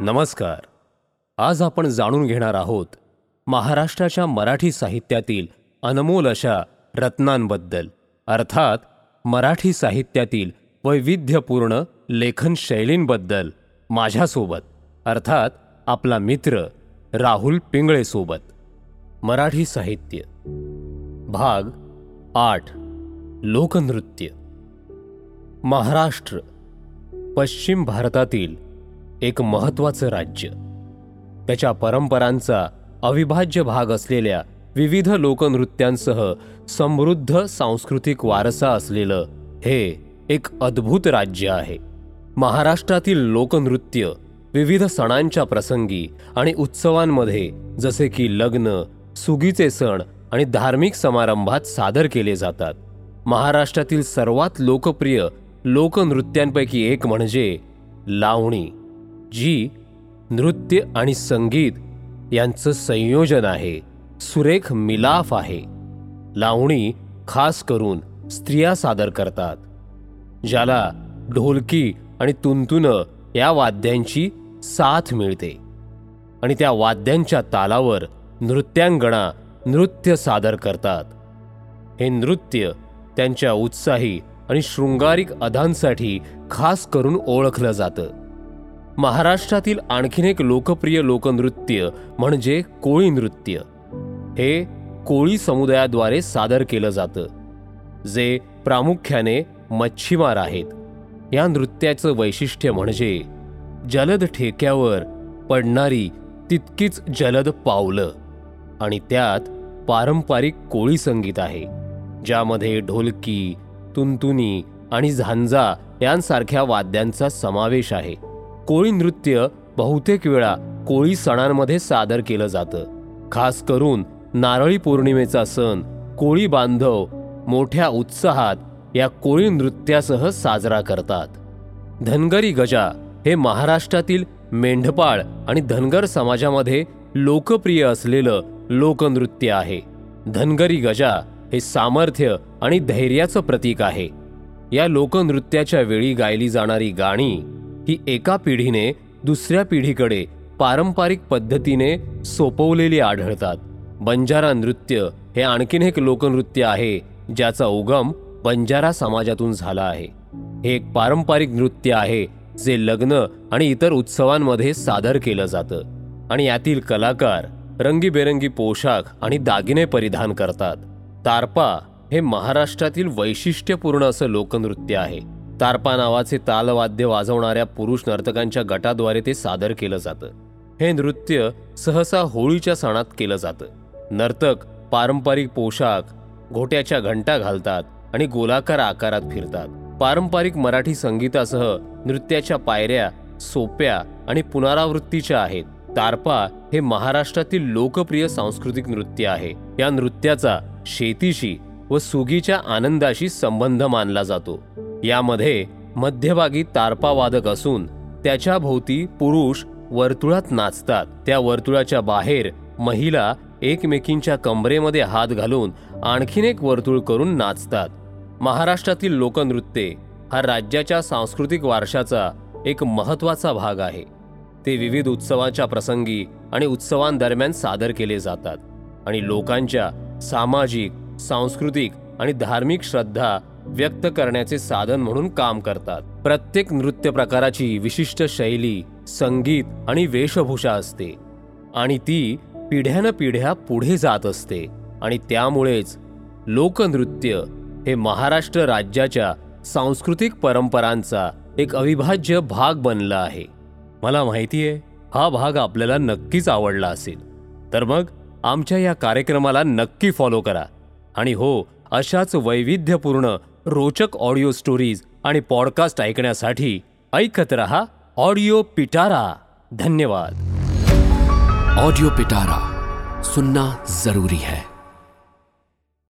नमस्कार. आज आपण जाणून घेणार आहोत महाराष्ट्राच्या मराठी साहित्यातील अनमोल अशा रत्नांबद्दल अर्थात मराठी साहित्यातील वैविध्यपूर्ण लेखन शैलींबद्दल माझ्यासोबत अर्थात आपला मित्र राहुल पिंगळेसोबत. मराठी साहित्य. भाग आठ. लोकनृत्य. महाराष्ट्र. पश्चिम भारतातील एक महत्त्वाचं राज्य. त्याच्या परंपरांचा अविभाज्य भाग असलेल्या विविध लोकनृत्यांसह समृद्ध सांस्कृतिक वारसा असलेलं हे एक अद्भुत राज्य आहे. महाराष्ट्रातील लोकनृत्य विविध सणांच्या प्रसंगी आणि उत्सवांमध्ये जसे की लग्न सुगीचे सण आणि धार्मिक समारंभात सादर केले जातात. महाराष्ट्रातील सर्वात लोकप्रिय लोकनृत्यांपैकी एक म्हणजे लावणी. जी नृत्य आणि संगीत यांचं संयोजन आहे. सुरेख मिलाफ आहे. लावणी खास करून स्त्रिया सादर करतात. ज्याला ढोलकी आणि तुंतुन या वाद्यांची साथ मिळते. आणि त्या वाद्यांच्या तालावर नृत्यांगणा नृत्य सादर करतात. हे नृत्य त्यांच्या उत्साही आणि शृंगारिक अदांसाठी खास करून ओळखलं जातं. महाराष्ट्रातील आणखीन एक लोकप्रिय लोकनृत्य म्हणजे कोळी नृत्य. हे कोळी समुदायाद्वारे सादर केलं जातं जे प्रामुख्याने मच्छीमार आहेत. या नृत्याचं वैशिष्ट्य म्हणजे जलद ठेक्यावर पडणारी तितकीच जलद पावलं आणि त्यात पारंपरिक कोळी संगीत आहे ज्यामध्ये ढोलकी तुंतुनी आणि झांजा यांसारख्या वाद्यांचा समावेश आहे. कोळी नृत्य बहुतेक वेळा कोळी सणांमध्ये सादर केलं जातं. खास करून नारळी पौर्णिमेचा सण कोळी बांधव मोठ्या उत्साहात या कोळी नृत्यासह साजरा करतात. धनगरी गजा हे महाराष्ट्रातील मेंढपाळ आणि धनगर समाजामध्ये लोकप्रिय असलेलं लोकनृत्य आहे. धनगरी गजा हे सामर्थ्य आणि धैर्याचं प्रतीक आहे. या लोकनृत्याच्या वेळी गायली जाणारी गाणी ही एका पिढीने दुसऱ्या पिढीकडे पारंपरिक पद्धतीने सोपवलेली आढळतात. बंजारा नृत्य हे आणखीन एक लोकनृत्य आहे ज्याचा उगम बंजारा समाजातून झाला आहे. हे एक पारंपरिक नृत्य आहे जे लग्न आणि इतर उत्सवांमध्ये सादर केलं जातं आणि यातील कलाकार रंगीबेरंगी पोशाख आणि दागिने परिधान करतात. तारपा हे महाराष्ट्रातील वैशिष्ट्यपूर्ण असं लोकनृत्य आहे. तारपा नावाचे तालवाद्य वाजवणाऱ्या पुरुष नर्तकांच्या गटाद्वारे ते सादर केलं जातं. हे नृत्य सहसा होळीच्या सणात केलं जातं. नर्तक पारंपरिक पोशाख घोट्याच्या घंटा घालतात आणि गोलाकार आकारात फिरतात. पारंपरिक मराठी संगीतासह नृत्याच्या पायऱ्या सोप्या आणि पुनरावृत्तीच्या आहेत. तारपा हे महाराष्ट्रातील लोकप्रिय सांस्कृतिक नृत्य आहे. या नृत्याचा शेतीशी व सुगीच्या आनंदाशी संबंध मानला जातो. यामध्ये मध्यभागी तारपा वादक असून त्याच्या भोवती पुरुष वर्तुळात नाचतात. त्या वर्तुळाच्या बाहेर महिला एकमेकींच्या कंबरेमध्ये हात घालून आणखीन एक वर्तुळ करून नाचतात. महाराष्ट्रातील लोकनृत्ये हा राज्याच्या सांस्कृतिक वारशाचा एक महत्त्वाचा भाग आहे. ते विविध उत्सवाच्या प्रसंगी आणि उत्सवांदरम्यान सादर केले जातात आणि लोकांच्या सामाजिक सांस्कृतिक आणि धार्मिक श्रद्धा व्यक्त करण्याचे साधन म्हणून काम करतात. प्रत्येक नृत्य प्रकाराची विशिष्ट शैली संगीत आणि वेशभूषा असते. आणि ती पिढ्यानपिढ्या पिढ्या पुढे जात असते. आणि त्यामुळेच लोकनृत्य हे महाराष्ट्र राज्याच्या सांस्कृतिक परंपरांचा एक अविभाज्य भाग बनला आहे. मला माहिती आहे हा भाग आपल्याला नक्कीच आवडला असेल. तर मग आमच्या या कार्यक्रमाला नक्की फॉलो करा. आणि हो अशाच वैविध्यपूर्ण रोचक ऑडिओ स्टोरीज आणि पॉडकास्ट ऐकण्यासाठी ऐकत रहा ऑडिओ पिटारा. धन्यवाद. ऑडिओ पिटारा सुनना जरूरी है.